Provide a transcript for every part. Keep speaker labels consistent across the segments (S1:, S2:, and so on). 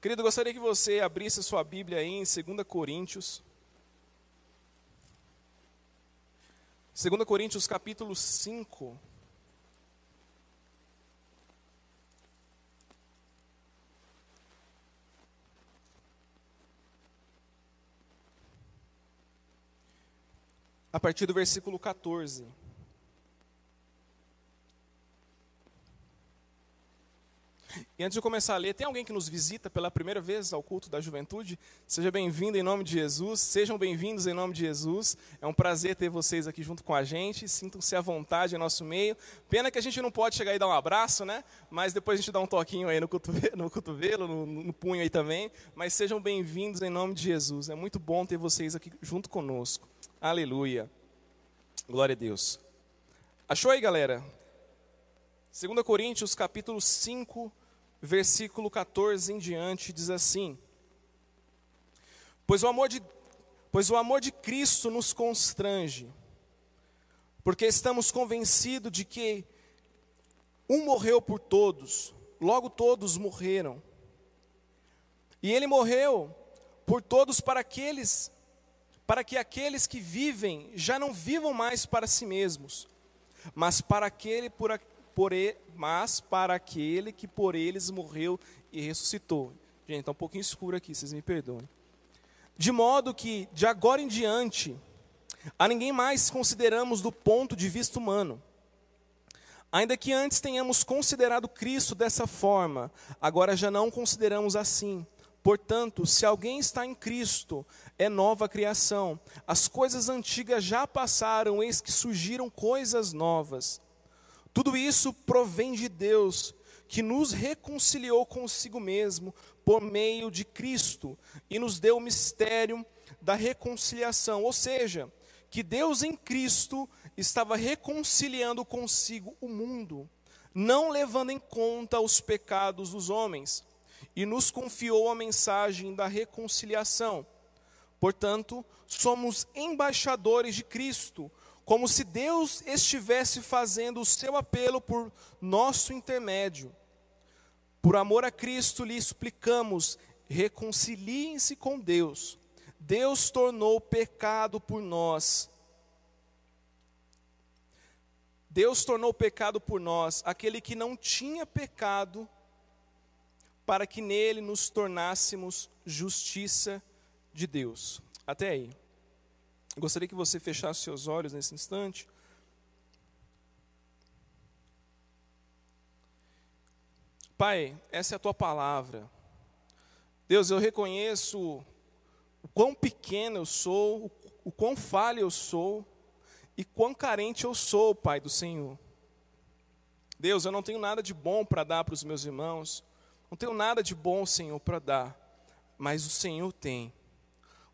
S1: Querido, gostaria que você abrisse sua Bíblia aí em 2 Coríntios. 2 Coríntios capítulo 5. A partir do versículo 14. E antes de começar a ler, tem alguém que nos visita pela primeira vez ao culto da juventude? Seja bem-vindo em nome de Jesus, sejam bem-vindos em nome de Jesus. É um prazer ter vocês aqui junto com a gente, sintam-se à vontade em nosso meio. Pena que a gente não pode chegar e dar um abraço, né? Mas depois a gente dá um toquinho aí no cotovelo, no, cotovelo, no, no punho aí também. Mas sejam bem-vindos em nome de Jesus. É muito bom ter vocês aqui junto conosco. Aleluia. Glória a Deus. Achou aí, galera? 2 Coríntios capítulo 5, versículo 14 em diante, diz assim: Pois o amor de, pois o amor de Cristo nos constrange, porque estamos convencidos de que um morreu por todos, logo todos morreram. E ele morreu por todos para aqueles para que aqueles que vivem já não vivam mais para si mesmos, mas para aquele por, por ele, mas para aquele que por eles morreu e ressuscitou. Gente, está um pouquinho escuro aqui, vocês me perdoem. De modo que, de agora em diante, a ninguém mais consideramos do ponto de vista humano. Ainda que antes tenhamos considerado Cristo dessa forma, agora já não consideramos assim. Portanto, se alguém está em Cristo, é nova criação. As coisas antigas já passaram, eis que surgiram coisas novas. Tudo isso provém de Deus, que nos reconciliou consigo mesmo por meio de Cristo e nos deu o mistério da reconciliação, ou seja, que Deus em Cristo estava reconciliando consigo o mundo, não levando em conta os pecados dos homens, e nos confiou a mensagem da reconciliação. Portanto, somos embaixadores de Cristo, como se Deus estivesse fazendo o seu apelo por nosso intermédio. Por amor a Cristo lhe suplicamos, reconciliem-se com Deus. Deus tornou pecado por nós. Deus tornou pecado por nós, aquele que não tinha pecado, para que nele nos tornássemos justiça de Deus. Até aí. Gostaria que você fechasse seus olhos nesse instante. Pai, essa é a tua palavra. Deus, eu reconheço o quão pequeno eu sou, o quão falho eu sou e quão carente eu sou, Pai do Senhor. Deus, eu não tenho nada de bom para dar para os meus irmãos, não tenho nada de bom, Senhor, para dar, mas o Senhor tem.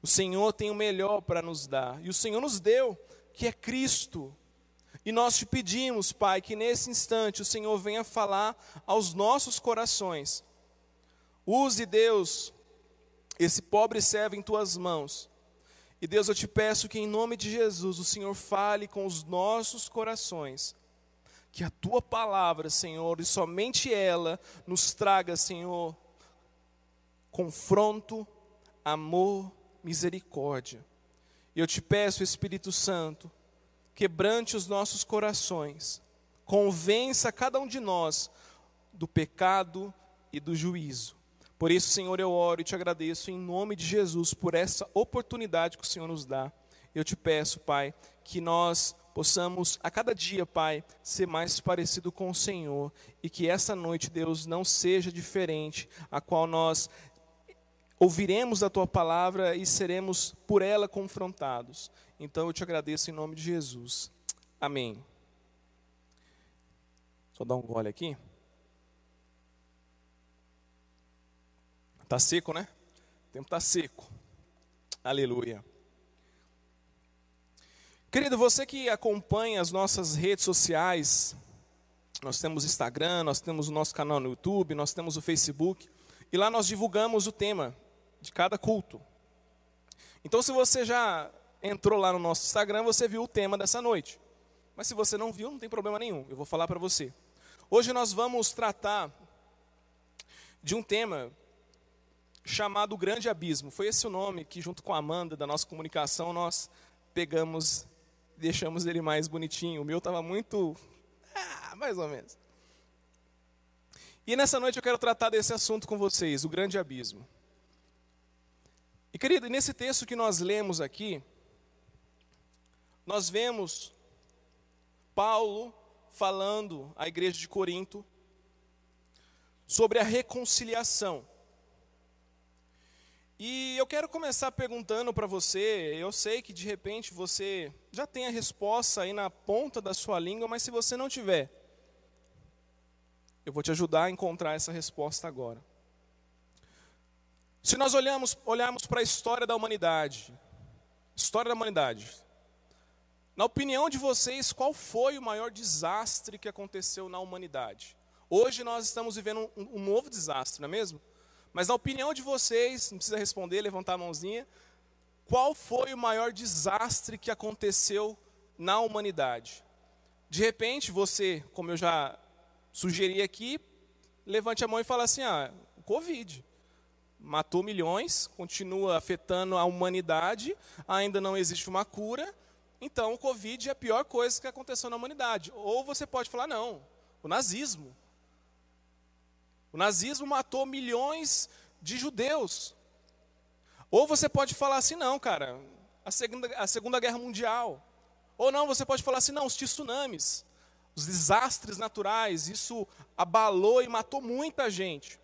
S1: O Senhor tem o melhor para nos dar. E o Senhor nos deu, que é Cristo. E nós te pedimos, Pai, que nesse instante o Senhor venha falar aos nossos corações. Use, Deus, esse pobre servo em tuas mãos. E Deus, eu te peço que em nome de Jesus o Senhor fale com os nossos corações. Que a tua palavra, Senhor, e somente ela nos traga, Senhor, confronto, amor misericórdia. E eu te peço, Espírito Santo, quebrante os nossos corações, convença cada um de nós do pecado e do juízo. Por isso, Senhor, eu oro e te agradeço em nome de Jesus por essa oportunidade que o Senhor nos dá. Eu te peço, Pai, que nós possamos a cada dia, Pai, ser mais parecido com o Senhor e que essa noite, Deus, não seja diferente, a qual nós ouviremos a tua palavra e seremos por ela confrontados. Então eu te agradeço em nome de Jesus. Amém. Só dar um gole aqui. Tá seco, né? O tempo tá seco. Aleluia. Querido, você que acompanha as nossas redes sociais, nós temos Instagram, nós temos o nosso canal no YouTube, nós temos o Facebook, e lá nós divulgamos o tema de cada culto. Então, se você já entrou lá no nosso Instagram, você viu o tema dessa noite. Mas se você não viu, não tem problema nenhum, eu vou falar para você. Hoje nós vamos tratar de um tema chamado Grande Abismo. Foi esse o nome que, junto com a Amanda, da nossa comunicação, nós pegamos, deixamos ele mais bonitinho. O meu estava muito. Ah, mais ou menos. E nessa noite eu quero tratar desse assunto com vocês, o Grande Abismo. E querido, nesse texto que nós lemos aqui, nós vemos Paulo falando à igreja de Corinto sobre a reconciliação. E eu quero começar perguntando para você, eu sei que de repente você já tem a resposta aí na ponta da sua língua, mas se você não tiver, eu vou te ajudar a encontrar essa resposta agora. Se nós olhamos, olharmos para a história da humanidade, história da humanidade, na opinião de vocês, qual foi o maior desastre que aconteceu na humanidade? Hoje nós estamos vivendo um, um novo desastre, não é mesmo? Mas na opinião de vocês, não precisa responder, levantar a mãozinha, qual foi o maior desastre que aconteceu na humanidade? De repente, você, como eu já sugeri aqui, levante a mão e fala assim: ah, Covid. Matou milhões, continua afetando a humanidade, ainda não existe uma cura, então o Covid é a pior coisa que aconteceu na humanidade. Ou você pode falar: não, o nazismo. O nazismo matou milhões de judeus. Ou você pode falar assim, não, cara, a Segunda, a segunda Guerra Mundial. Ou não, você pode falar assim, não, os tsunamis, os desastres naturais, isso abalou e matou muita gente.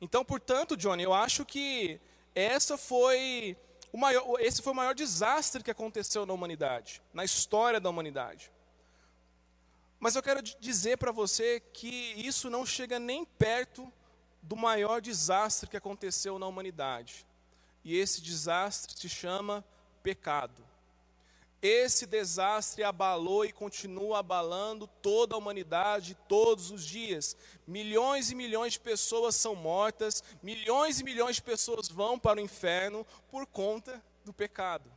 S1: Então, portanto, Johnny, eu acho que essa foi o maior, esse foi o maior desastre que aconteceu na humanidade, na história da humanidade. Mas eu quero dizer para você que isso não chega nem perto do maior desastre que aconteceu na humanidade. E esse desastre se chama pecado. Esse desastre abalou e continua abalando toda a humanidade todos os dias. Milhões e milhões de pessoas são mortas, milhões e milhões de pessoas vão para o inferno por conta do pecado,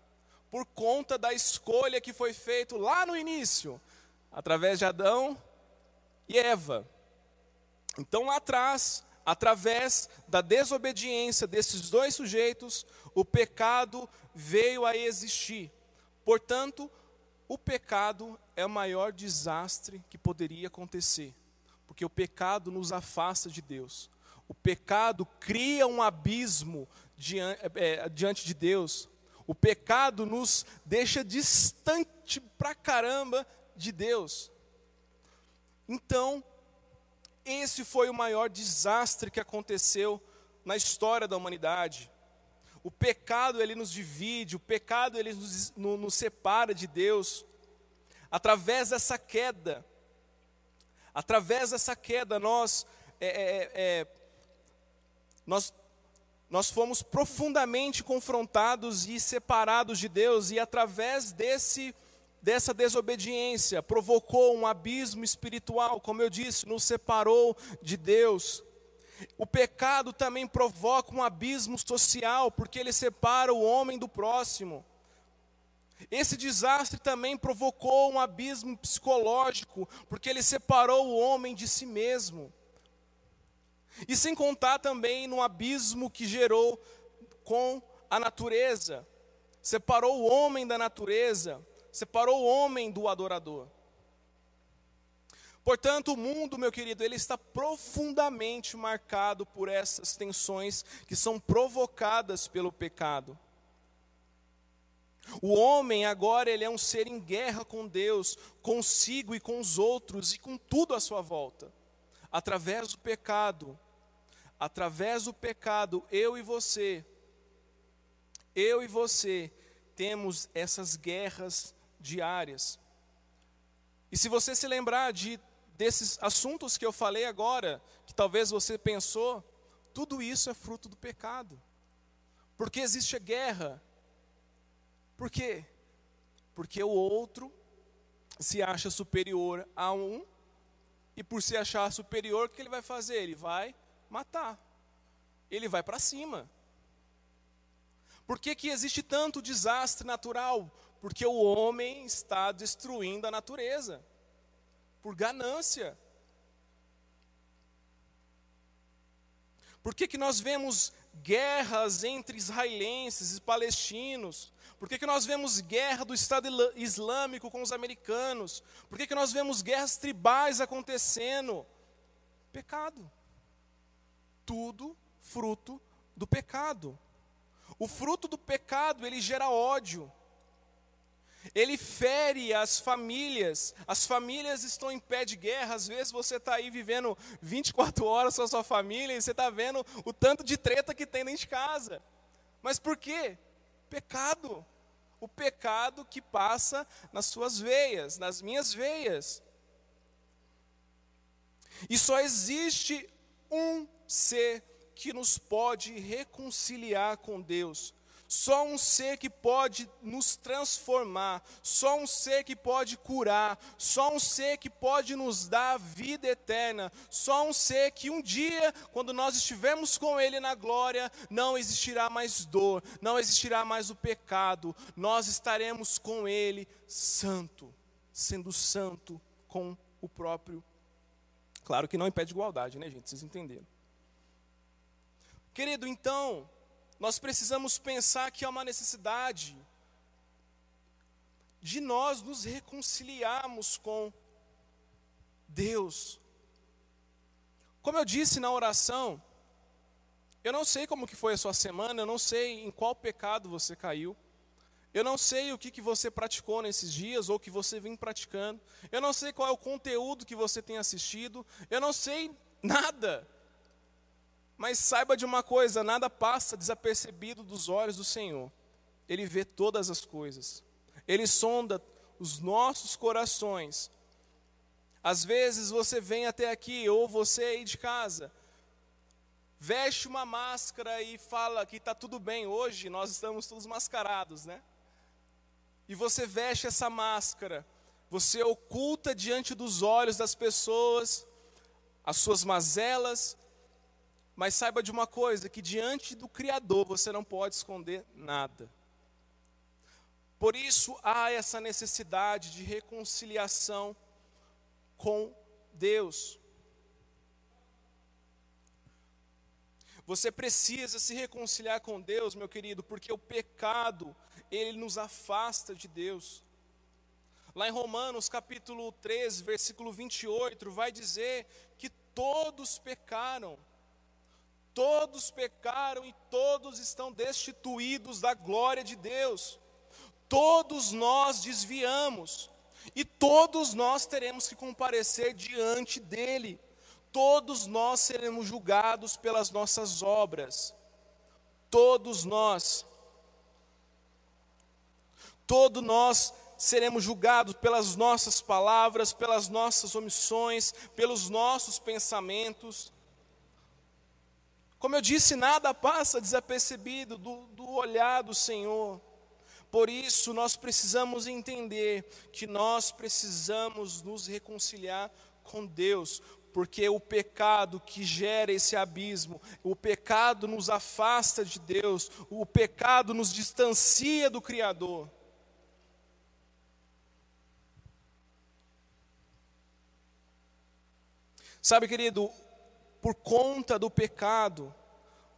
S1: por conta da escolha que foi feita lá no início através de Adão e Eva. Então lá atrás, através da desobediência desses dois sujeitos, o pecado veio a existir. Portanto, o pecado é o maior desastre que poderia acontecer, porque o pecado nos afasta de Deus. O pecado cria um abismo é, diante de Deus. O pecado nos deixa distante pra caramba de Deus. Então, esse foi o maior desastre que aconteceu na história da humanidade. O pecado ele nos divide, o pecado ele nos, nos separa de Deus. Através dessa queda, através dessa queda nós é, é, é, nós nós fomos profundamente confrontados e separados de Deus e através desse dessa desobediência provocou um abismo espiritual, como eu disse, nos separou de Deus. O pecado também provoca um abismo social, porque ele separa o homem do próximo. Esse desastre também provocou um abismo psicológico, porque ele separou o homem de si mesmo. E sem contar também no abismo que gerou com a natureza, separou o homem da natureza, separou o homem do adorador. Portanto, o mundo, meu querido, ele está profundamente marcado por essas tensões que são provocadas pelo pecado. O homem agora ele é um ser em guerra com Deus, consigo e com os outros e com tudo à sua volta. Através do pecado, através do pecado, eu e você, eu e você temos essas guerras diárias. E se você se lembrar de desses assuntos que eu falei agora, que talvez você pensou, tudo isso é fruto do pecado. Porque existe a guerra. Por quê? Porque o outro se acha superior a um, e por se achar superior, o que ele vai fazer? Ele vai matar. Ele vai para cima. Por que, que existe tanto desastre natural? Porque o homem está destruindo a natureza por ganância. Por que, que nós vemos guerras entre israelenses e palestinos? Por que, que nós vemos guerra do Estado Islâmico com os americanos? Por que, que nós vemos guerras tribais acontecendo? Pecado. Tudo fruto do pecado. O fruto do pecado, ele gera ódio. Ele fere as famílias. As famílias estão em pé de guerra. Às vezes você está aí vivendo 24 horas com a sua família e você está vendo o tanto de treta que tem dentro de casa. Mas por quê? Pecado. O pecado que passa nas suas veias, nas minhas veias. E só existe um ser que nos pode reconciliar com Deus. Só um ser que pode nos transformar, só um ser que pode curar, só um ser que pode nos dar vida eterna, só um ser que um dia, quando nós estivermos com Ele na glória, não existirá mais dor, não existirá mais o pecado, nós estaremos com Ele santo, sendo santo com o próprio. Claro que não impede igualdade, né, gente? Vocês entenderam. Querido, então, nós precisamos pensar que há uma necessidade de nós nos reconciliarmos com Deus. Como eu disse na oração, eu não sei como que foi a sua semana, eu não sei em qual pecado você caiu. Eu não sei o que, que você praticou nesses dias ou que você vem praticando. Eu não sei qual é o conteúdo que você tem assistido. Eu não sei nada. Mas saiba de uma coisa: nada passa desapercebido dos olhos do Senhor. Ele vê todas as coisas. Ele sonda os nossos corações. Às vezes você vem até aqui, ou você aí de casa, veste uma máscara e fala que está tudo bem. Hoje nós estamos todos mascarados, né? E você veste essa máscara, você oculta diante dos olhos das pessoas as suas mazelas, mas saiba de uma coisa: que diante do Criador você não pode esconder nada. Por isso há essa necessidade de reconciliação com Deus. Você precisa se reconciliar com Deus, meu querido, porque o pecado, ele nos afasta de Deus. Lá em Romanos capítulo 13, versículo 28, vai dizer que todos pecaram Todos pecaram e todos estão destituídos da glória de Deus. Todos nós desviamos e todos nós teremos que comparecer diante dele. Todos nós seremos julgados pelas nossas obras. Todos nós. Todos nós seremos julgados pelas nossas palavras, pelas nossas omissões, pelos nossos pensamentos. Como eu disse, nada passa desapercebido do, do olhar do Senhor. Por isso, nós precisamos entender que nós precisamos nos reconciliar com Deus, porque o pecado que gera esse abismo, o pecado nos afasta de Deus, o pecado nos distancia do Criador. Sabe, querido, por conta do pecado,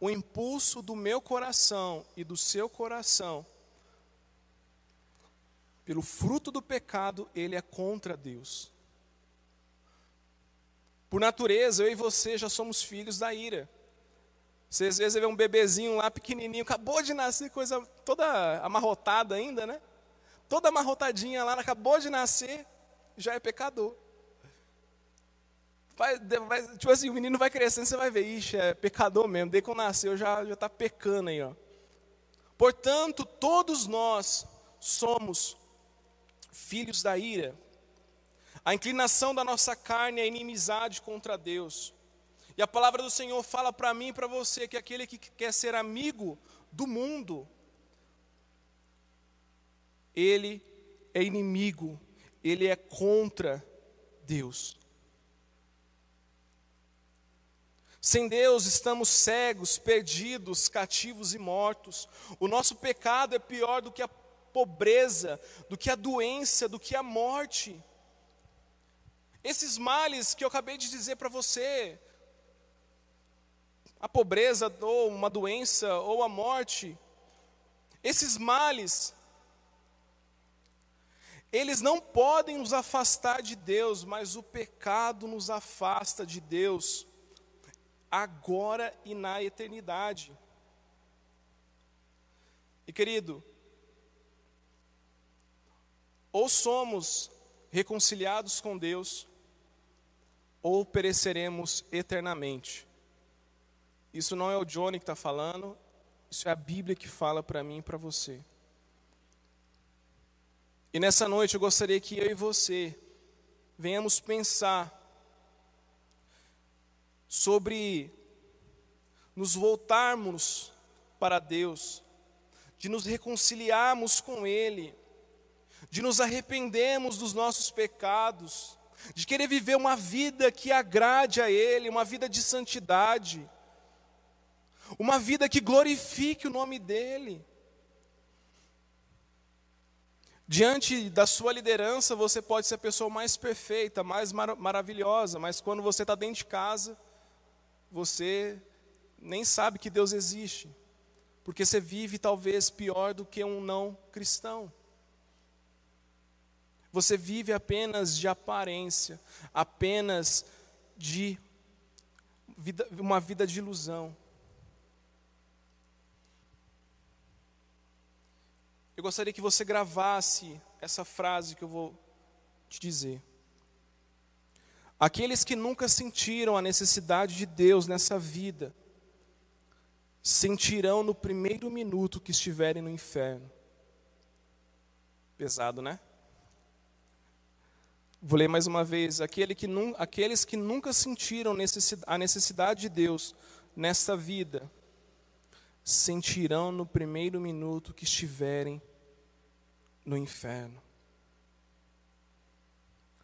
S1: o impulso do meu coração e do seu coração, pelo fruto do pecado, ele é contra Deus. Por natureza, eu e você já somos filhos da ira. Você às vezes vê um bebezinho lá pequenininho, acabou de nascer, coisa toda amarrotada ainda, né? Toda amarrotadinha lá, acabou de nascer, já é pecador. Vai, vai, tipo assim, o menino vai crescendo, você vai ver, ixi, é pecador mesmo, desde que nasceu já está pecando aí. Ó. Portanto, todos nós somos filhos da ira. A inclinação da nossa carne é inimizade contra Deus. E a palavra do Senhor fala para mim e para você que aquele que quer ser amigo do mundo, ele é inimigo, ele é contra Deus. Sem Deus estamos cegos, perdidos, cativos e mortos. O nosso pecado é pior do que a pobreza, do que a doença, do que a morte. Esses males que eu acabei de dizer para você, a pobreza, ou uma doença, ou a morte, esses males, eles não podem nos afastar de Deus, mas o pecado nos afasta de Deus, agora e na eternidade. E querido, ou somos reconciliados com Deus, ou pereceremos eternamente. Isso não é o Johnny que está falando, isso é a Bíblia que fala para mim e para você. E nessa noite eu gostaria que eu e você venhamos pensar sobre nos voltarmos para Deus, de nos reconciliarmos com Ele, de nos arrependermos dos nossos pecados, de querer viver uma vida que agrade a Ele, uma vida de santidade, uma vida que glorifique o nome dEle. Diante da sua liderança, você pode ser a pessoa mais perfeita, mais mar maravilhosa, mas quando você está dentro de casa, você nem sabe que Deus existe, porque você vive talvez pior do que um não cristão. Você vive apenas de aparência, apenas de vida, uma vida de ilusão. Eu gostaria que você gravasse essa frase que eu vou te dizer. Aqueles que nunca sentiram a necessidade de Deus nessa vida, sentirão no primeiro minuto que estiverem no inferno. Pesado, né? Vou ler mais uma vez. Aquele que aqueles que nunca sentiram a necessidade de Deus nesta vida, sentirão no primeiro minuto que estiverem no inferno.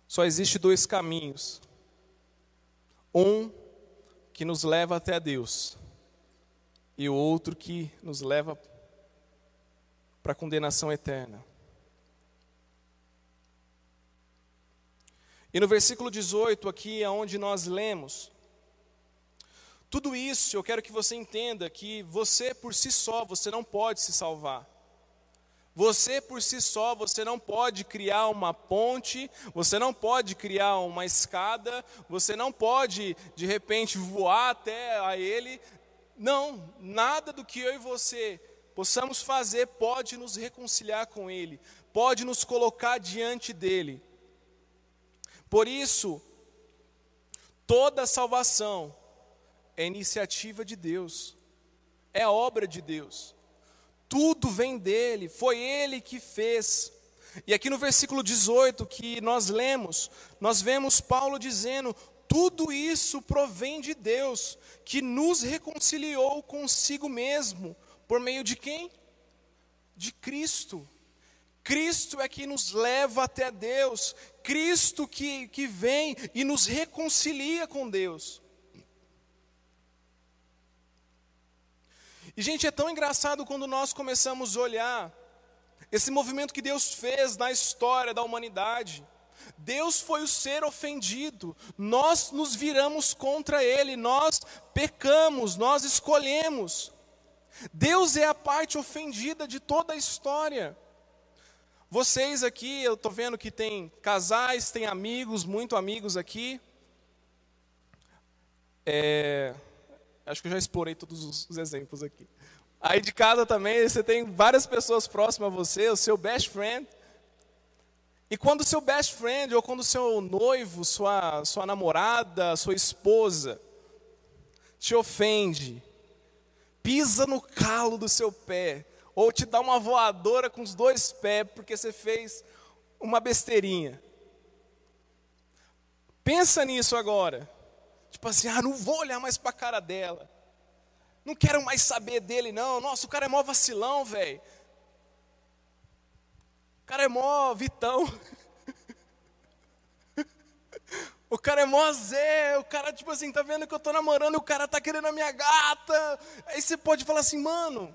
S1: Só existe dois caminhos. Um que nos leva até Deus e o outro que nos leva para a condenação eterna. E no versículo 18, aqui é onde nós lemos, tudo isso eu quero que você entenda que você por si só, você não pode se salvar. Você por si só, você não pode criar uma ponte, você não pode criar uma escada, você não pode de repente voar até a Ele. Não, nada do que eu e você possamos fazer pode nos reconciliar com Ele, pode nos colocar diante dEle. Por isso, toda salvação é iniciativa de Deus, é obra de Deus. Tudo vem dele, foi ele que fez. E aqui no versículo 18 que nós lemos, nós vemos Paulo dizendo: tudo isso provém de Deus, que nos reconciliou consigo mesmo, por meio de quem? De Cristo. Cristo é que nos leva até Deus, Cristo que, que vem e nos reconcilia com Deus. E, gente, é tão engraçado quando nós começamos a olhar esse movimento que Deus fez na história da humanidade. Deus foi o ser ofendido, nós nos viramos contra Ele, nós pecamos, nós escolhemos. Deus é a parte ofendida de toda a história. Vocês aqui, eu estou vendo que tem casais, tem amigos, muito amigos aqui. É, acho que eu já explorei todos os, os exemplos aqui. Aí de casa também, você tem várias pessoas próximas a você, o seu best friend. E quando o seu best friend, ou quando o seu noivo, sua, sua namorada, sua esposa, te ofende, pisa no calo do seu pé, ou te dá uma voadora com os dois pés porque você fez uma besteirinha. Pensa nisso agora. Tipo assim, ah, não vou olhar mais para a cara dela. Não quero mais saber dele, não. Nossa, o cara é mó vacilão, velho. O cara é mó vitão. O cara é mó Zé, o cara, tipo assim, tá vendo que eu tô namorando e o cara tá querendo a minha gata. Aí você pode falar assim, mano,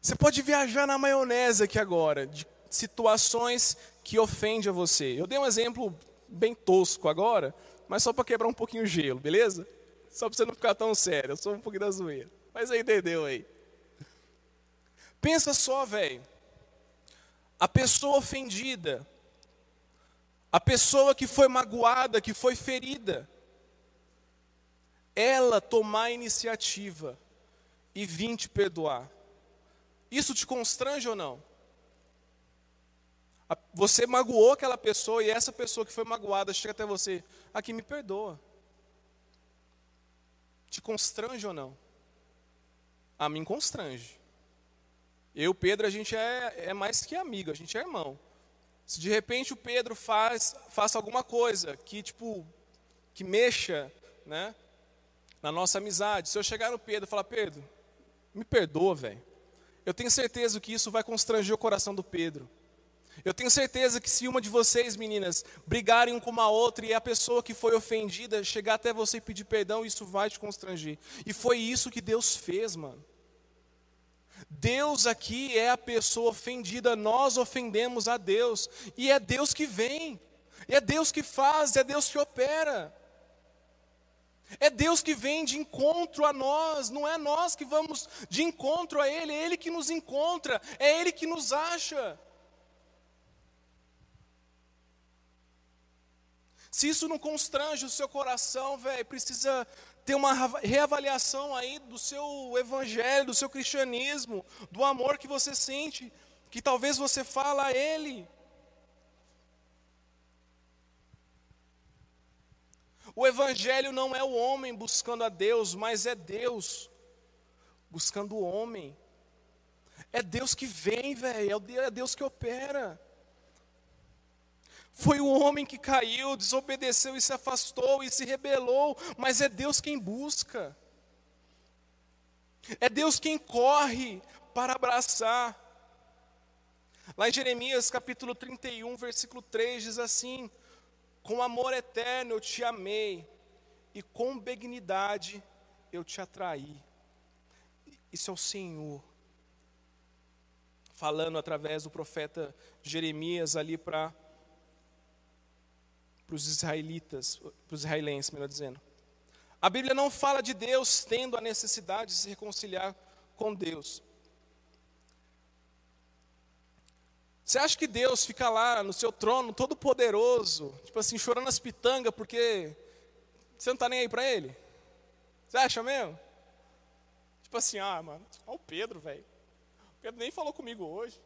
S1: você pode viajar na maionese aqui agora, de situações que ofendem a você. Eu dei um exemplo bem tosco agora, mas só para quebrar um pouquinho o gelo, beleza? Só para você não ficar tão sério, sou um pouquinho da zoeira. Mas aí entendeu aí. Pensa só, velho. A pessoa ofendida, a pessoa que foi magoada, que foi ferida, ela tomar a iniciativa e vir te perdoar. Isso te constrange ou não? Você magoou aquela pessoa e essa pessoa que foi magoada chega até você, aqui me perdoa. Te constrange ou não? A mim constrange. Eu, Pedro, a gente é, é mais que amigo, a gente é irmão. Se de repente o Pedro faz faça alguma coisa que tipo que mexa, né, na nossa amizade. Se eu chegar no Pedro e falar: "Pedro, me perdoa, velho". Eu tenho certeza que isso vai constranger o coração do Pedro. Eu tenho certeza que se uma de vocês, meninas, brigarem com a outra e a pessoa que foi ofendida chegar até você e pedir perdão, isso vai te constranger. E foi isso que Deus fez, mano. Deus aqui é a pessoa ofendida, nós ofendemos a Deus, e é Deus que vem, é Deus que faz, é Deus que opera. É Deus que vem de encontro a nós, não é nós que vamos de encontro a Ele, é Ele que nos encontra, é Ele que nos acha. Se isso não constrange o seu coração, velho, precisa ter uma reavaliação aí do seu evangelho, do seu cristianismo, do amor que você sente, que talvez você fala a Ele. O evangelho não é o homem buscando a Deus, mas é Deus buscando o homem. É Deus que vem, velho, é Deus que opera. Foi o homem que caiu, desobedeceu e se afastou e se rebelou, mas é Deus quem busca. É Deus quem corre para abraçar. Lá em Jeremias capítulo 31, versículo 3 diz assim: Com amor eterno eu te amei, e com benignidade eu te atraí. Isso é o Senhor, falando através do profeta Jeremias ali para para os israelitas, para os israelenses, melhor dizendo. A Bíblia não fala de Deus tendo a necessidade de se reconciliar com Deus. Você acha que Deus fica lá no seu trono, todo poderoso, tipo assim, chorando as pitangas porque você não está nem aí para Ele? Você acha mesmo? Tipo assim, ah, mano, olha o Pedro, velho. O Pedro nem falou comigo hoje.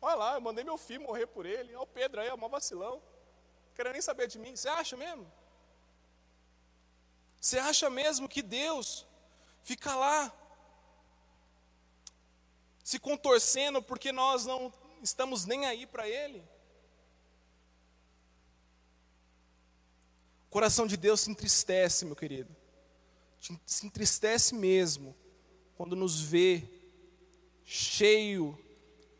S1: Olha lá, eu mandei meu filho morrer por ele. Olha o Pedro aí, é uma vacilão querendo nem saber de mim. Você acha mesmo? Você acha mesmo que Deus fica lá se contorcendo porque nós não estamos nem aí para Ele? O coração de Deus se entristece, meu querido. Se entristece mesmo quando nos vê cheio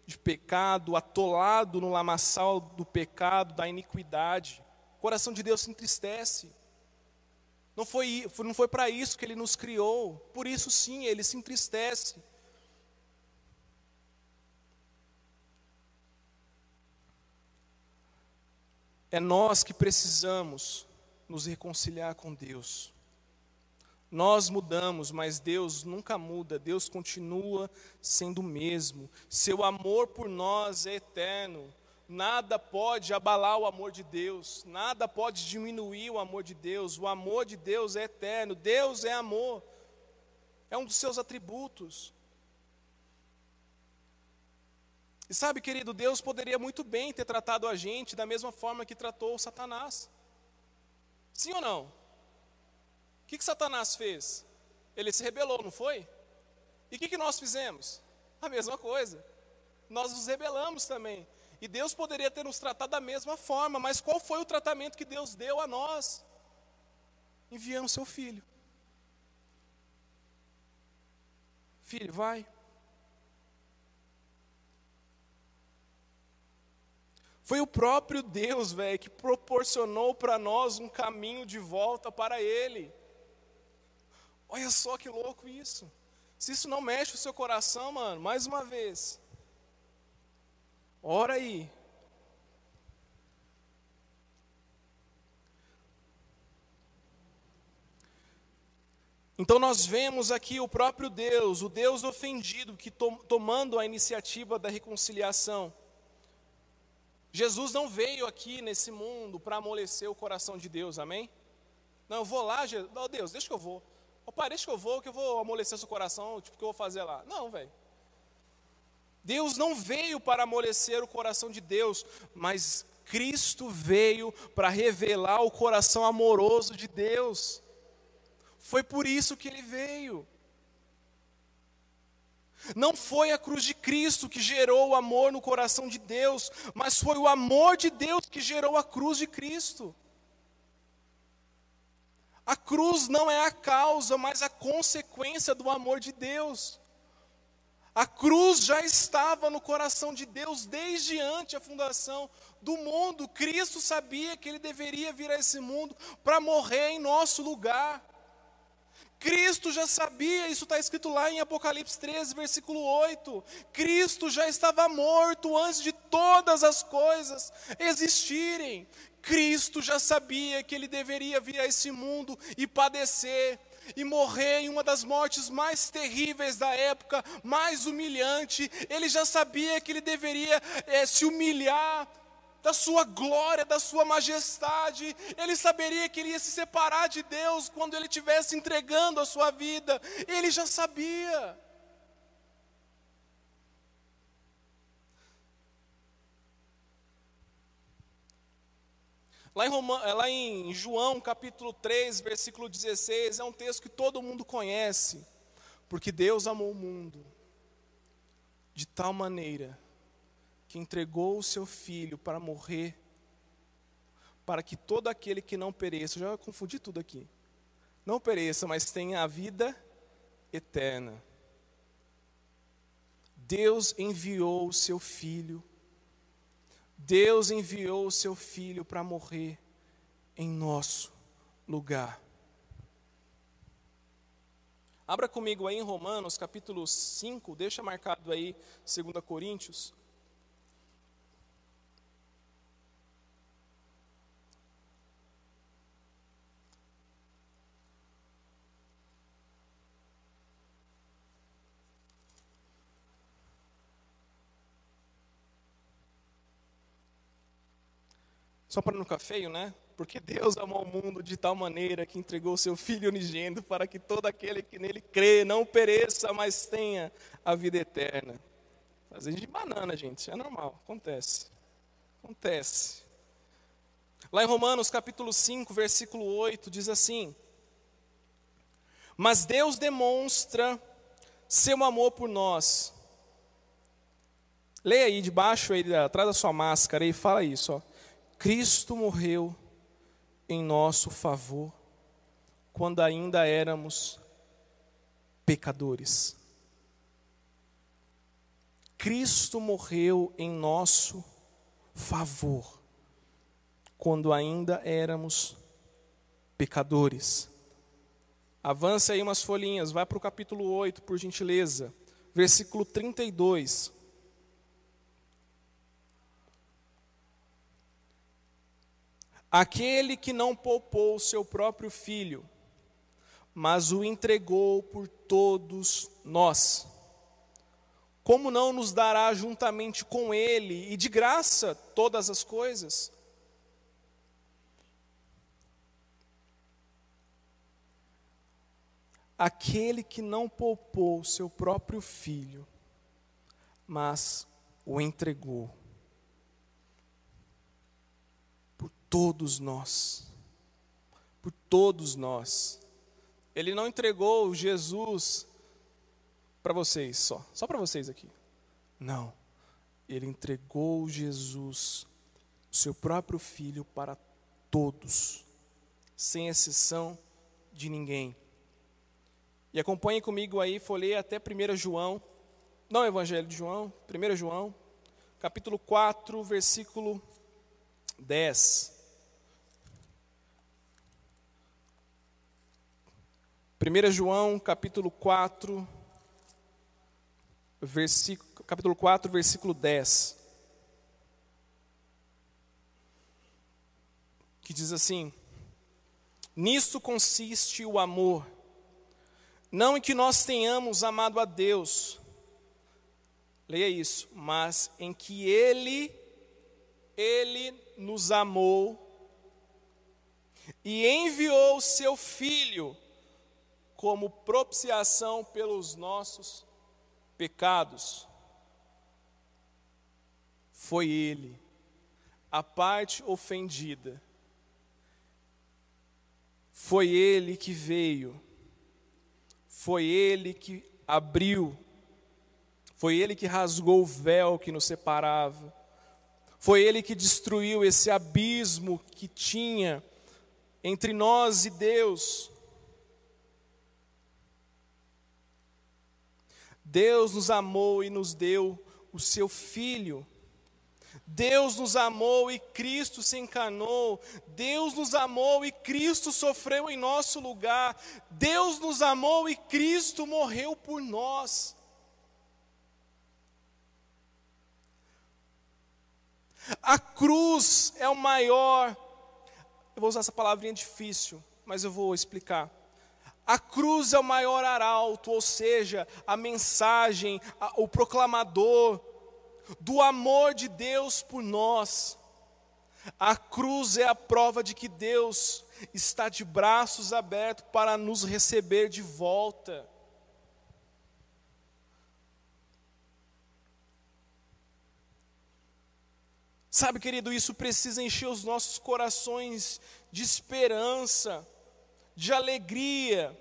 S1: de pecado, atolado no lamaçal do pecado, da iniquidade. O coração de Deus se entristece. Não foi, não foi para isso que Ele nos criou, por isso sim, Ele se entristece. É nós que precisamos nos reconciliar com Deus. Nós mudamos, mas Deus nunca muda, Deus continua sendo o mesmo. Seu amor por nós é eterno. Nada pode abalar o amor de Deus, nada pode diminuir o amor de Deus. O amor de Deus é eterno. Deus é amor, é um dos seus atributos. E sabe, querido, Deus poderia muito bem ter tratado a gente da mesma forma que tratou Satanás. Sim ou não? Que, que Satanás fez? Ele se rebelou, não foi? E o que, que nós fizemos? A mesma coisa. Nós nos rebelamos também. E Deus poderia ter nos tratado da mesma forma, mas qual foi o tratamento que Deus deu a nós? Enviando seu filho. Filho, vai. Foi o próprio Deus, velho, que proporcionou para nós um caminho de volta para Ele. Olha só que louco isso. Se isso não mexe o seu coração, mano, mais uma vez. Ora aí. Então nós vemos aqui o próprio Deus, o Deus ofendido, que to tomando a iniciativa da reconciliação. Jesus não veio aqui nesse mundo para amolecer o coração de Deus, amém? Não, eu vou lá, Jesus, oh, Deus, deixa que eu vou. Opa, deixa que eu vou, que eu vou amolecer seu coração, tipo, o que eu vou fazer lá? Não, velho. Deus não veio para amolecer o coração de Deus, mas Cristo veio para revelar o coração amoroso de Deus. Foi por isso que ele veio. Não foi a cruz de Cristo que gerou o amor no coração de Deus, mas foi o amor de Deus que gerou a cruz de Cristo. A cruz não é a causa, mas a consequência do amor de Deus. A cruz já estava no coração de Deus desde antes a fundação do mundo. Cristo sabia que ele deveria vir a esse mundo para morrer em nosso lugar. Cristo já sabia, isso está escrito lá em Apocalipse 13, versículo 8. Cristo já estava morto antes de todas as coisas existirem. Cristo já sabia que ele deveria vir a esse mundo e padecer e morrer em uma das mortes mais terríveis da época, mais humilhante. Ele já sabia que ele deveria é, se humilhar da sua glória, da sua majestade. Ele saberia que ele ia se separar de Deus quando ele estivesse entregando a sua vida. Ele já sabia. Lá em, Roma, lá em João capítulo 3, versículo 16, é um texto que todo mundo conhece. Porque Deus amou o mundo de tal maneira que entregou o seu filho para morrer, para que todo aquele que não pereça, eu já confundi tudo aqui, não pereça, mas tenha a vida eterna. Deus enviou o seu filho, Deus enviou o seu filho para morrer em nosso lugar. Abra comigo aí em Romanos capítulo 5, deixa marcado aí 2 Coríntios. Só para não ficar feio, né? Porque Deus amou o mundo de tal maneira que entregou o seu Filho unigênito para que todo aquele que nele crê não pereça, mas tenha a vida eterna. Fazer de banana, gente, é normal, acontece. Acontece. Lá em Romanos capítulo 5, versículo 8, diz assim: Mas Deus demonstra seu amor por nós. Leia aí debaixo, aí, atrás da sua máscara, e fala isso, ó. Cristo morreu em nosso favor quando ainda éramos pecadores. Cristo morreu em nosso favor quando ainda éramos pecadores. Avança aí umas folhinhas, vai para o capítulo 8, por gentileza, versículo 32. Aquele que não poupou o seu próprio filho, mas o entregou por todos nós. Como não nos dará juntamente com ele e de graça todas as coisas? Aquele que não poupou o seu próprio filho, mas o entregou todos nós. Por todos nós. Ele não entregou Jesus para vocês só, só para vocês aqui. Não. Ele entregou Jesus, seu próprio filho, para todos, sem exceção de ninguém. E acompanhe comigo aí, folheie até 1 João, não o Evangelho de João, 1 João, capítulo 4, versículo 10. 1 João capítulo 4, versículo, capítulo 4, versículo 10. Que diz assim: Nisto consiste o amor, Não em que nós tenhamos amado a Deus, leia isso, mas em que Ele, Ele nos amou e enviou o seu Filho como propiciação pelos nossos pecados. Foi Ele, a parte ofendida. Foi Ele que veio foi Ele que abriu, foi Ele que rasgou o véu que nos separava, foi Ele que destruiu esse abismo que tinha entre nós e Deus. Deus nos amou e nos deu o seu Filho. Deus nos amou e Cristo se encarnou. Deus nos amou e Cristo sofreu em nosso lugar. Deus nos amou e Cristo morreu por nós. A cruz é o maior. Eu vou usar essa palavrinha difícil, mas eu vou explicar. A cruz é o maior arauto, ou seja, a mensagem, a, o proclamador do amor de Deus por nós. A cruz é a prova de que Deus está de braços abertos para nos receber de volta. Sabe, querido, isso precisa encher os nossos corações de esperança, de alegria,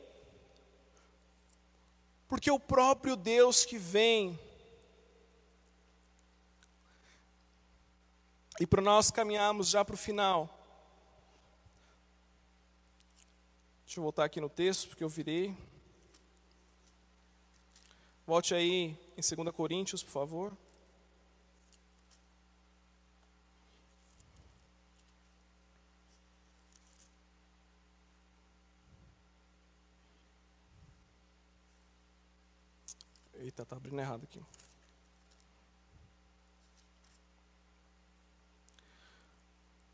S1: porque o próprio Deus que vem, E para nós caminharmos já para o final. Deixa eu voltar aqui no texto, porque eu virei. Volte aí em 2 Coríntios, por favor. Eita, tá abrindo errado aqui.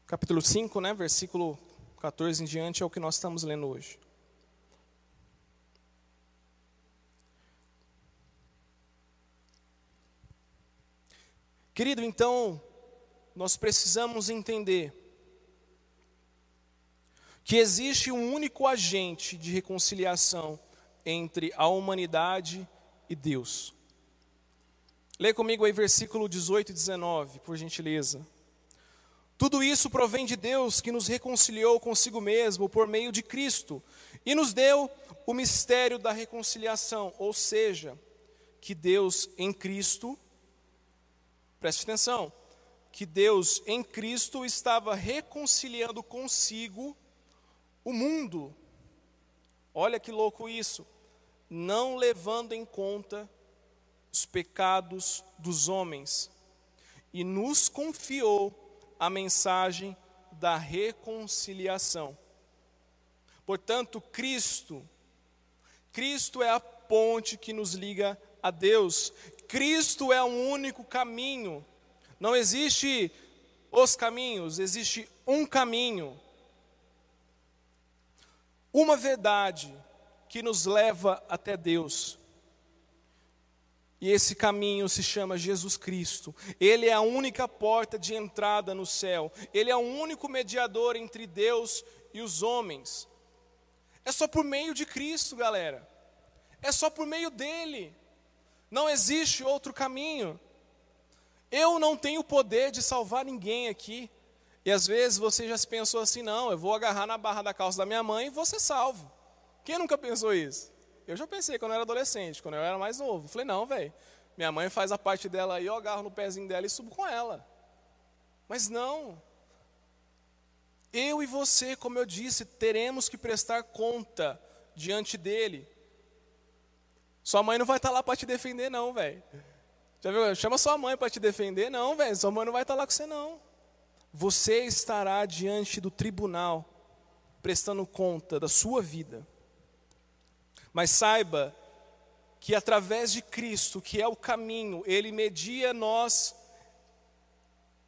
S1: capítulo 5, né, versículo 14 em diante, é o que nós estamos lendo hoje. Querido, então, nós precisamos entender que existe um único agente de reconciliação entre a humanidade e Deus. Lê comigo aí versículo 18 e 19, por gentileza. Tudo isso provém de Deus que nos reconciliou consigo mesmo por meio de Cristo e nos deu o mistério da reconciliação, ou seja, que Deus em Cristo, preste atenção, que Deus em Cristo estava reconciliando consigo o mundo. Olha que louco isso, não levando em conta os pecados dos homens, e nos confiou a mensagem da reconciliação. Portanto, Cristo, Cristo é a ponte que nos liga a Deus. Cristo é o único caminho. Não existe os caminhos, existe um caminho. Uma verdade que nos leva até Deus. E esse caminho se chama Jesus Cristo. Ele é a única porta de entrada no céu. Ele é o único mediador entre Deus e os homens. É só por meio de Cristo, galera. É só por meio dele. Não existe outro caminho. Eu não tenho poder de salvar ninguém aqui. E às vezes você já se pensou assim: não, eu vou agarrar na barra da calça da minha mãe e vou ser salvo. Quem nunca pensou isso? Eu já pensei quando eu era adolescente, quando eu era mais novo. Falei, não, velho, minha mãe faz a parte dela aí, eu agarro no pezinho dela e subo com ela. Mas não. Eu e você, como eu disse, teremos que prestar conta diante dele. Sua mãe não vai estar tá lá para te defender, não, velho. Já viu? Chama sua mãe para te defender, não, velho. Sua mãe não vai estar tá lá com você, não. Você estará diante do tribunal, prestando conta da sua vida. Mas saiba que através de Cristo, que é o caminho, ele media nós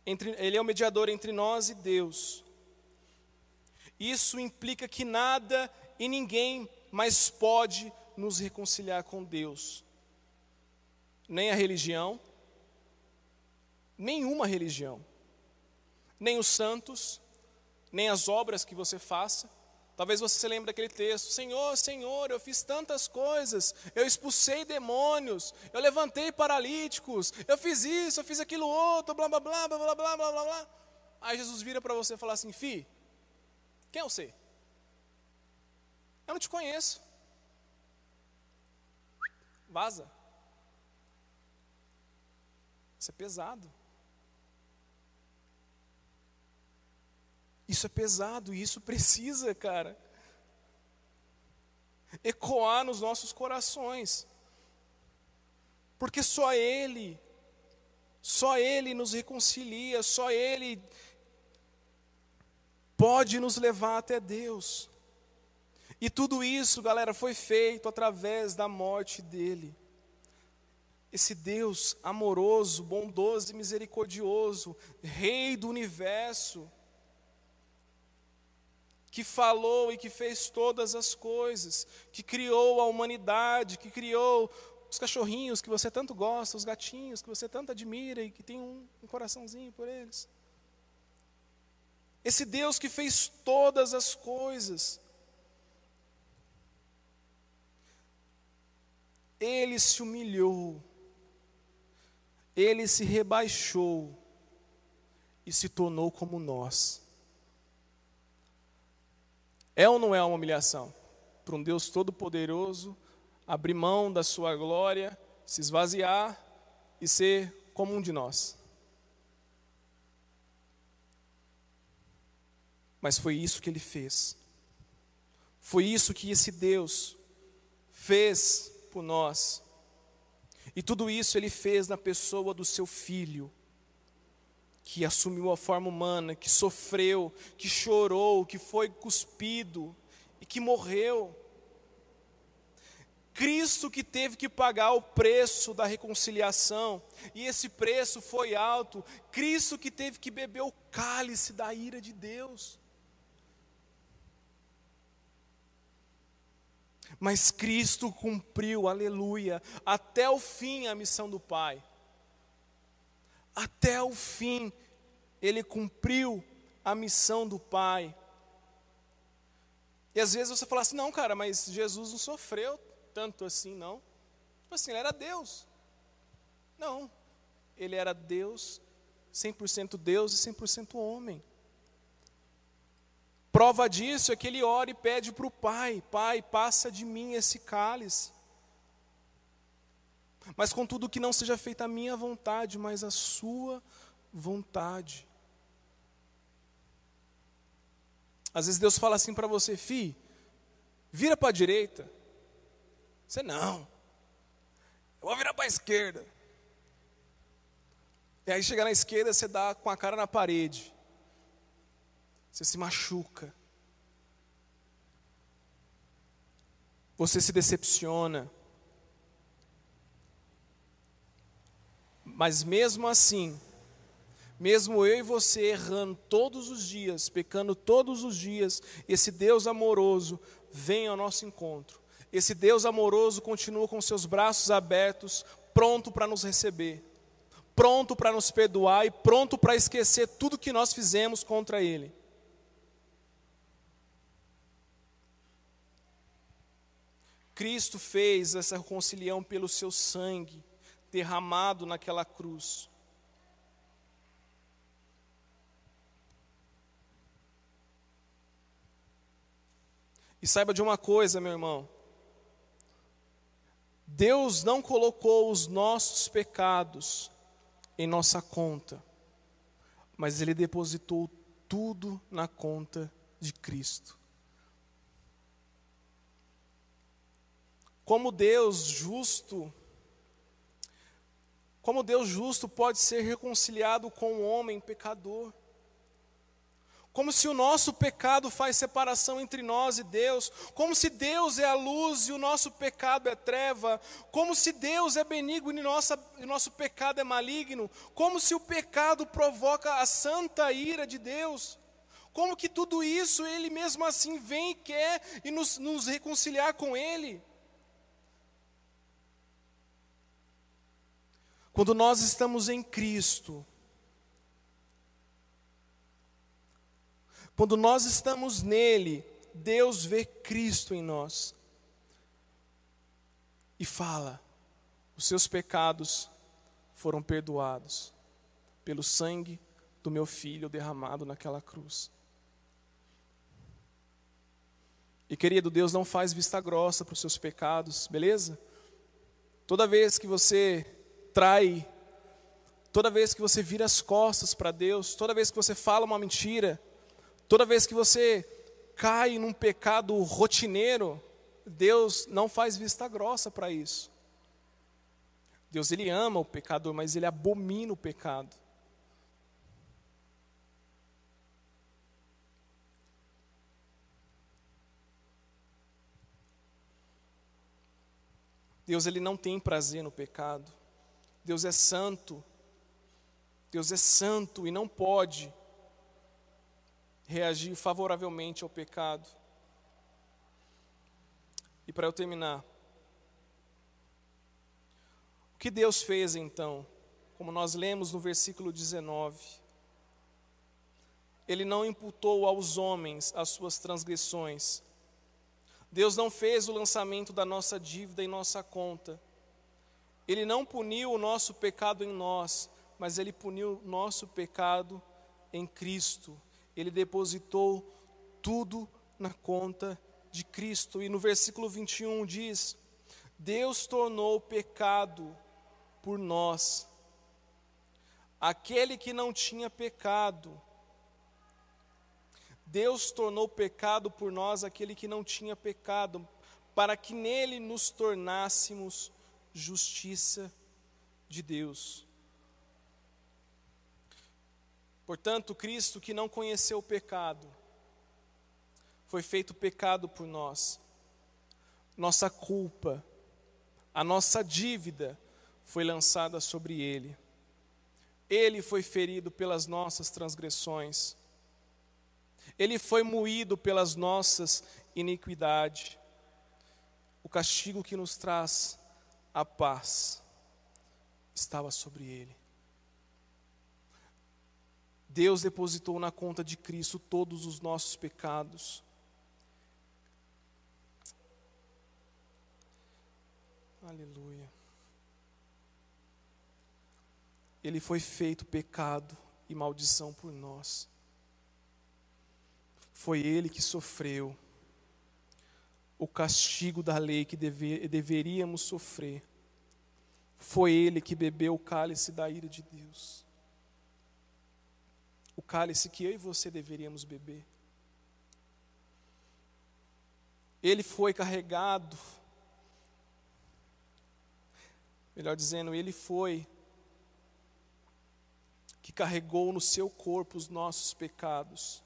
S1: entre, ele é o mediador entre nós e Deus. Isso implica que nada e ninguém mais pode nos reconciliar com Deus. Nem a religião, nenhuma religião, nem os santos, nem as obras que você faça. Talvez você se lembre daquele texto: Senhor, Senhor, eu fiz tantas coisas, eu expulsei demônios, eu levantei paralíticos, eu fiz isso, eu fiz aquilo outro, blá blá blá blá blá blá blá blá. Aí Jesus vira para você e fala assim: Fi, quem é você? Eu não te conheço. Vaza. Isso é pesado. Isso é pesado e isso precisa, cara, ecoar nos nossos corações. Porque só Ele, só Ele nos reconcilia, só Ele pode nos levar até Deus. E tudo isso, galera, foi feito através da morte dele. Esse Deus amoroso, bondoso e misericordioso, Rei do universo, que falou e que fez todas as coisas, que criou a humanidade, que criou os cachorrinhos que você tanto gosta, os gatinhos que você tanto admira e que tem um, um coraçãozinho por eles. Esse Deus que fez todas as coisas, Ele se humilhou, ele se rebaixou e se tornou como nós. É ou não é uma humilhação? Para um Deus todo-poderoso abrir mão da sua glória, se esvaziar e ser como um de nós. Mas foi isso que ele fez. Foi isso que esse Deus fez por nós. E tudo isso ele fez na pessoa do seu filho, que assumiu a forma humana, que sofreu, que chorou, que foi cuspido e que morreu. Cristo que teve que pagar o preço da reconciliação, e esse preço foi alto. Cristo que teve que beber o cálice da ira de Deus. Mas Cristo cumpriu, aleluia, até o fim a missão do Pai. Até o fim, Ele cumpriu a missão do Pai. E às vezes você fala assim: não, cara, mas Jesus não sofreu tanto assim, não. Tipo assim, ele era Deus. Não, ele era Deus, 100% Deus e 100% homem. Prova disso é que ele ora e pede para o Pai: Pai, passa de mim esse cálice. Mas contudo, que não seja feita a minha vontade, mas a Sua vontade. Às vezes Deus fala assim para você, fi, vira para a direita. Você não, eu vou virar para a esquerda. E aí chega na esquerda, você dá com a cara na parede. Você se machuca. Você se decepciona. Mas mesmo assim, mesmo eu e você errando todos os dias, pecando todos os dias, esse Deus amoroso vem ao nosso encontro. Esse Deus amoroso continua com seus braços abertos, pronto para nos receber, pronto para nos perdoar e pronto para esquecer tudo que nós fizemos contra Ele. Cristo fez essa reconciliação pelo seu sangue derramado naquela cruz. E saiba de uma coisa, meu irmão. Deus não colocou os nossos pecados em nossa conta, mas Ele depositou tudo na conta de Cristo. Como Deus justo, como Deus justo pode ser reconciliado com o homem pecador? Como se o nosso pecado faz separação entre nós e Deus, como se Deus é a luz e o nosso pecado é treva, como se Deus é benigno e, nossa, e nosso pecado é maligno, como se o pecado provoca a santa ira de Deus. Como que tudo isso Ele mesmo assim vem e quer e nos, nos reconciliar com Ele. Quando nós estamos em Cristo, quando nós estamos nele, Deus vê Cristo em nós e fala: os seus pecados foram perdoados pelo sangue do meu filho derramado naquela cruz. E querido, Deus não faz vista grossa para os seus pecados, beleza? Toda vez que você trai, toda vez que você vira as costas para Deus, toda vez que você fala uma mentira, toda vez que você cai num pecado rotineiro, Deus não faz vista grossa para isso. Deus ele ama o pecador, mas ele abomina o pecado. Deus ele não tem prazer no pecado. Deus é santo. Deus é santo e não pode reagir favoravelmente ao pecado. E para eu terminar, o que Deus fez então? Como nós lemos no versículo 19, Ele não imputou aos homens as suas transgressões, Deus não fez o lançamento da nossa dívida em nossa conta. Ele não puniu o nosso pecado em nós, mas ele puniu o nosso pecado em Cristo. Ele depositou tudo na conta de Cristo. E no versículo 21 diz: Deus tornou pecado por nós. Aquele que não tinha pecado, Deus tornou pecado por nós aquele que não tinha pecado, para que nele nos tornássemos justiça de Deus. Portanto, Cristo que não conheceu o pecado, foi feito pecado por nós. Nossa culpa, a nossa dívida foi lançada sobre ele. Ele foi ferido pelas nossas transgressões ele foi moído pelas nossas iniquidades. O castigo que nos traz a paz estava sobre ele. Deus depositou na conta de Cristo todos os nossos pecados. Aleluia. Ele foi feito pecado e maldição por nós. Foi ele que sofreu o castigo da lei que deve, deveríamos sofrer. Foi ele que bebeu o cálice da ira de Deus. O cálice que eu e você deveríamos beber. Ele foi carregado, melhor dizendo, ele foi que carregou no seu corpo os nossos pecados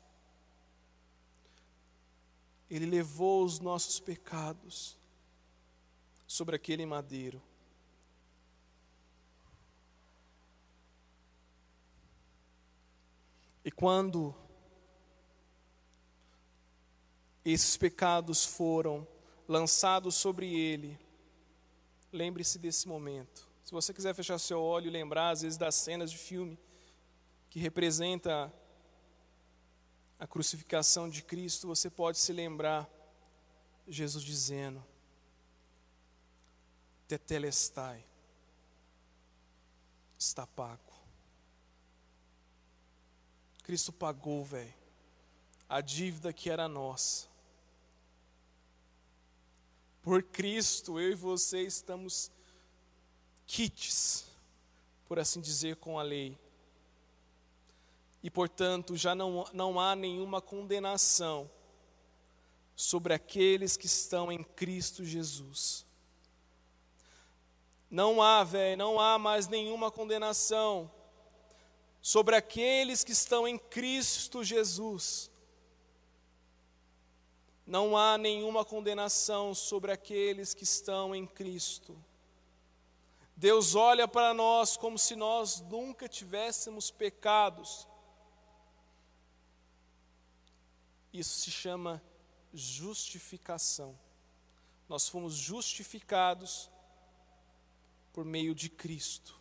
S1: ele levou os nossos pecados sobre aquele madeiro. E quando esses pecados foram lançados sobre ele, lembre-se desse momento. Se você quiser fechar seu olho e lembrar, às vezes, das cenas de filme que representa a crucificação de Cristo, você pode se lembrar Jesus dizendo: Tetelestai, está pago. Cristo pagou, velho, a dívida que era nossa. Por Cristo, eu e você estamos quites, por assim dizer, com a lei e, portanto, já não, não há nenhuma condenação sobre aqueles que estão em Cristo Jesus. Não há, velho, não há mais nenhuma condenação sobre aqueles que estão em Cristo Jesus. Não há nenhuma condenação sobre aqueles que estão em Cristo. Deus olha para nós como se nós nunca tivéssemos pecados Isso se chama justificação. Nós fomos justificados por meio de Cristo.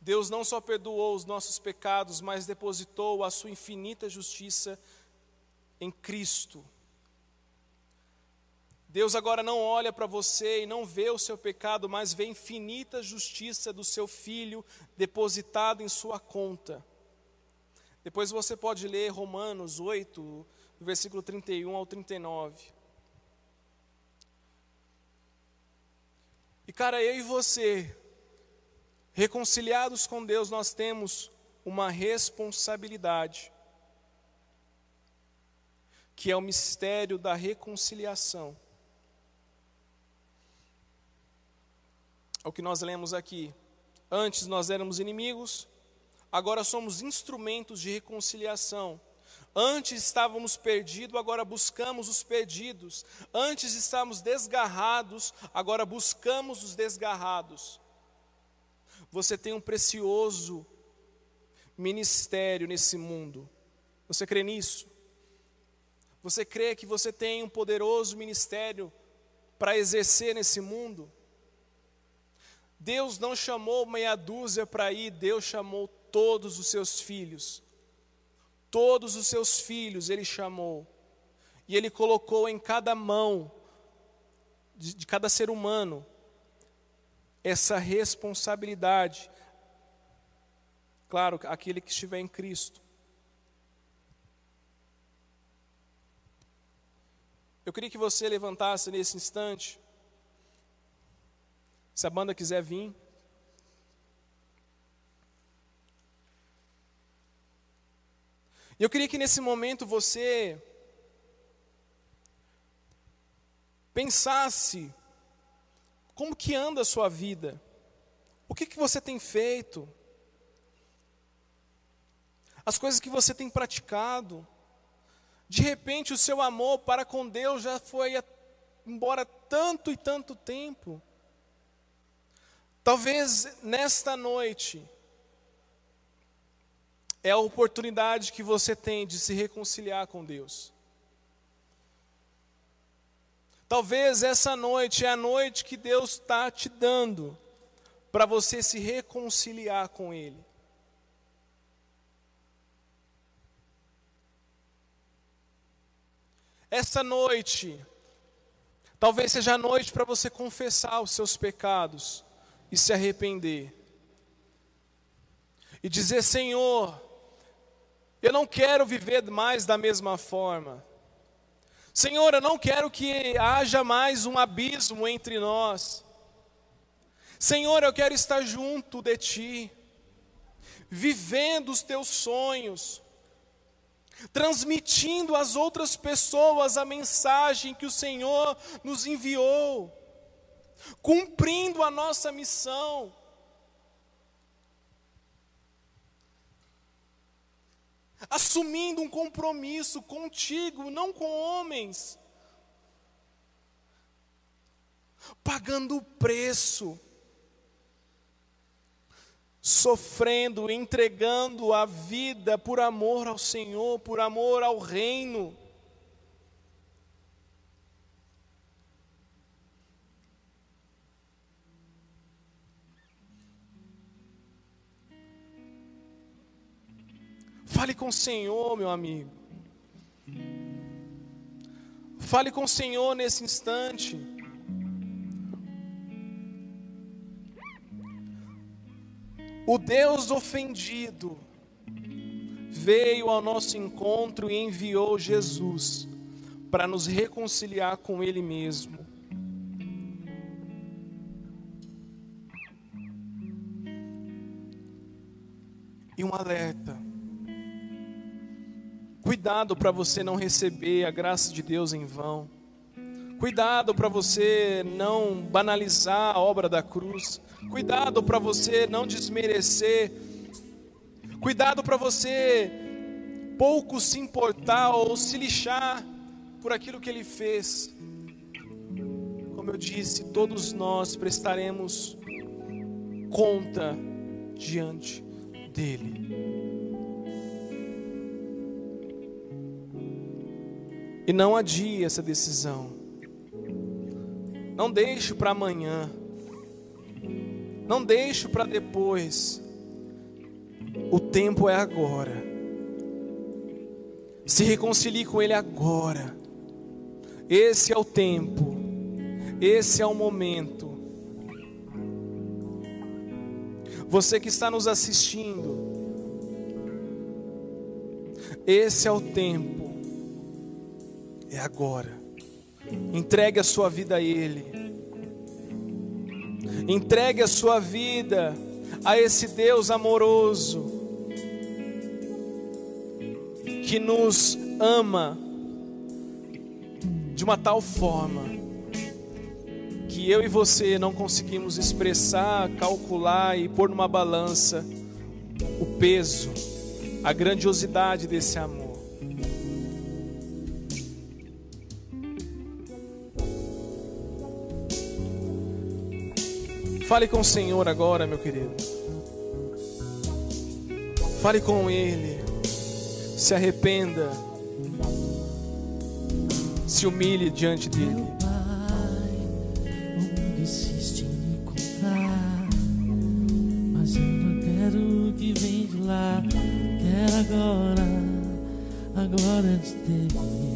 S1: Deus não só perdoou os nossos pecados, mas depositou a sua infinita justiça em Cristo. Deus agora não olha para você e não vê o seu pecado, mas vê a infinita justiça do seu filho depositada em sua conta. Depois você pode ler Romanos 8, versículo 31 ao 39. E cara, eu e você, reconciliados com Deus, nós temos uma responsabilidade, que é o mistério da reconciliação. O que nós lemos aqui. Antes nós éramos inimigos, agora somos instrumentos de reconciliação. Antes estávamos perdidos, agora buscamos os perdidos. Antes estávamos desgarrados, agora buscamos os desgarrados. Você tem um precioso ministério nesse mundo. Você crê nisso? Você crê que você tem um poderoso ministério para exercer nesse mundo? Deus não chamou meia dúzia para ir, Deus chamou todos os seus filhos. Todos os seus filhos Ele chamou. E Ele colocou em cada mão de, de cada ser humano essa responsabilidade. Claro, aquele que estiver em Cristo. Eu queria que você levantasse nesse instante se a banda quiser vir. Eu queria que nesse momento você pensasse como que anda a sua vida. O que que você tem feito? As coisas que você tem praticado. De repente o seu amor para com Deus já foi embora tanto e tanto tempo. Talvez nesta noite é a oportunidade que você tem de se reconciliar com Deus. Talvez essa noite é a noite que Deus está te dando para você se reconciliar com Ele. Essa noite, talvez seja a noite para você confessar os seus pecados e se arrepender. E dizer: Senhor, eu não quero viver mais da mesma forma. Senhor, eu não quero que haja mais um abismo entre nós. Senhor, eu quero estar junto de Ti, vivendo os Teus sonhos, transmitindo às outras pessoas a mensagem que o Senhor nos enviou cumprindo a nossa missão. Assumindo um compromisso contigo, não com homens. Pagando o preço. Sofrendo, entregando a vida por amor ao Senhor, por amor ao reino. Fale com o Senhor, meu amigo. Fale com o Senhor nesse instante. O Deus ofendido veio ao nosso encontro e enviou Jesus para nos reconciliar com Ele mesmo. E um alerta. Cuidado para você não receber a graça de Deus em vão. Cuidado para você não banalizar a obra da cruz. Cuidado para você não desmerecer. Cuidado para você pouco se importar ou se lixar por aquilo que ele fez. Como eu disse, todos nós prestaremos conta diante dele. E não adie essa decisão. Não deixe para amanhã. Não deixe para depois. O tempo é agora. Se reconcilie com Ele agora. Esse é o tempo. Esse é o momento. Você que está nos assistindo, esse é o tempo, é agora. Entregue a sua vida a Ele, entregue a sua vida a esse Deus amoroso, que nos ama de uma tal forma que eu e você não conseguimos expressar, calcular e pôr numa balança o peso, a grandiosidade desse amor. Fale com o Senhor agora, meu querido. Fale com Ele. Se arrependa. Se humilhe diante dEle.
S2: agora, agora de ter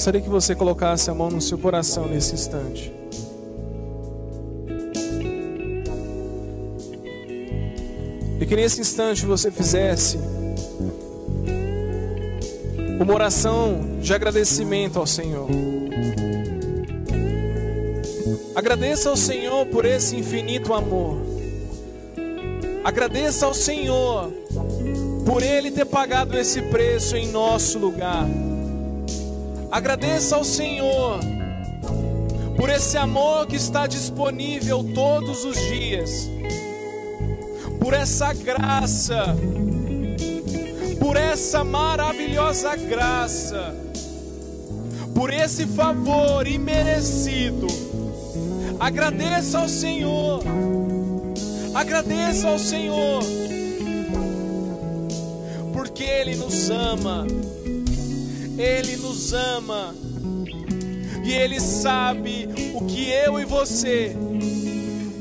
S1: gostaria que você colocasse a mão no seu coração nesse instante. E que nesse instante você fizesse uma oração de agradecimento ao Senhor. Agradeça ao Senhor por esse infinito amor. Agradeça ao Senhor por Ele ter pagado esse preço em nosso lugar. Agradeça ao Senhor por esse amor que está disponível todos os dias, por essa graça, por essa maravilhosa graça, por esse favor imerecido. Agradeça ao Senhor, agradeça ao Senhor, porque Ele nos ama. Ele nos ama. E Ele sabe o que eu e você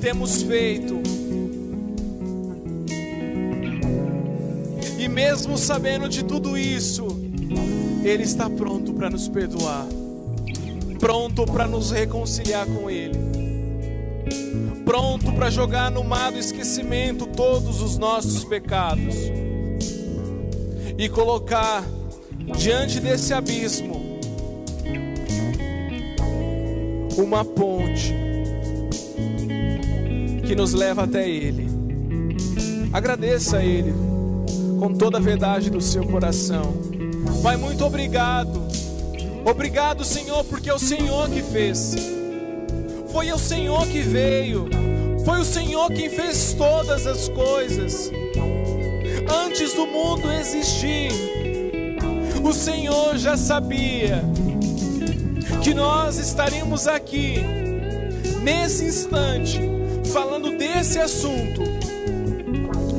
S1: temos feito. E mesmo sabendo de tudo isso, Ele está pronto para nos perdoar, pronto para nos reconciliar com Ele, pronto para jogar no mar do esquecimento todos os nossos pecados e colocar diante desse abismo uma ponte que nos leva até Ele. Agradeça a Ele com toda a verdade do seu coração. Pai, muito obrigado. Obrigado, Senhor, porque é o Senhor que fez. Foi o Senhor que veio. Foi o Senhor quem fez todas as coisas. Antes do mundo existir, o Senhor já sabia que nós estaríamos aqui nesse instante falando desse assunto,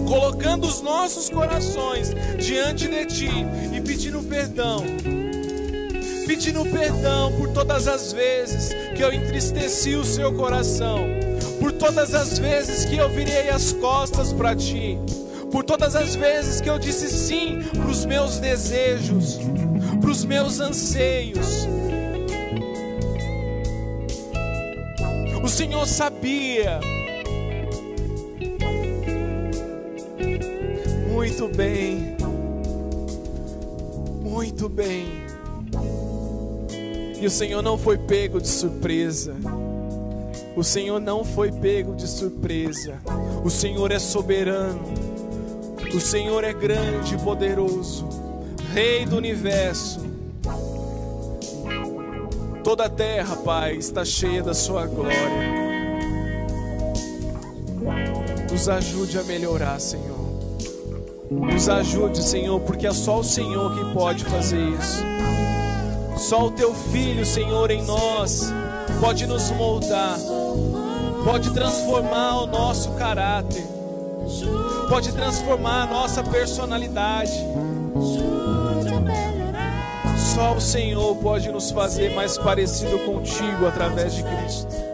S1: colocando os nossos corações diante de Ti e pedindo perdão. Pedindo perdão por todas as vezes que eu entristeci o seu coração, por todas as vezes que eu virei as costas para Ti por todas as vezes que eu disse sim para os meus desejos, para os meus anseios. O Senhor sabia muito bem muito bem. E o Senhor não foi pego de surpresa. O Senhor não foi pego de surpresa. O Senhor é soberano. O Senhor é grande e poderoso. Rei do universo. Toda a terra, Pai, está cheia da Sua glória. Nos ajude a melhorar, Senhor. Nos ajude, Senhor, porque é só o Senhor que pode fazer isso. Só o Teu Filho, Senhor, em nós pode nos moldar, pode transformar o nosso caráter, pode transformar a nossa personalidade. Só o Senhor pode nos fazer mais parecido contigo através de Cristo.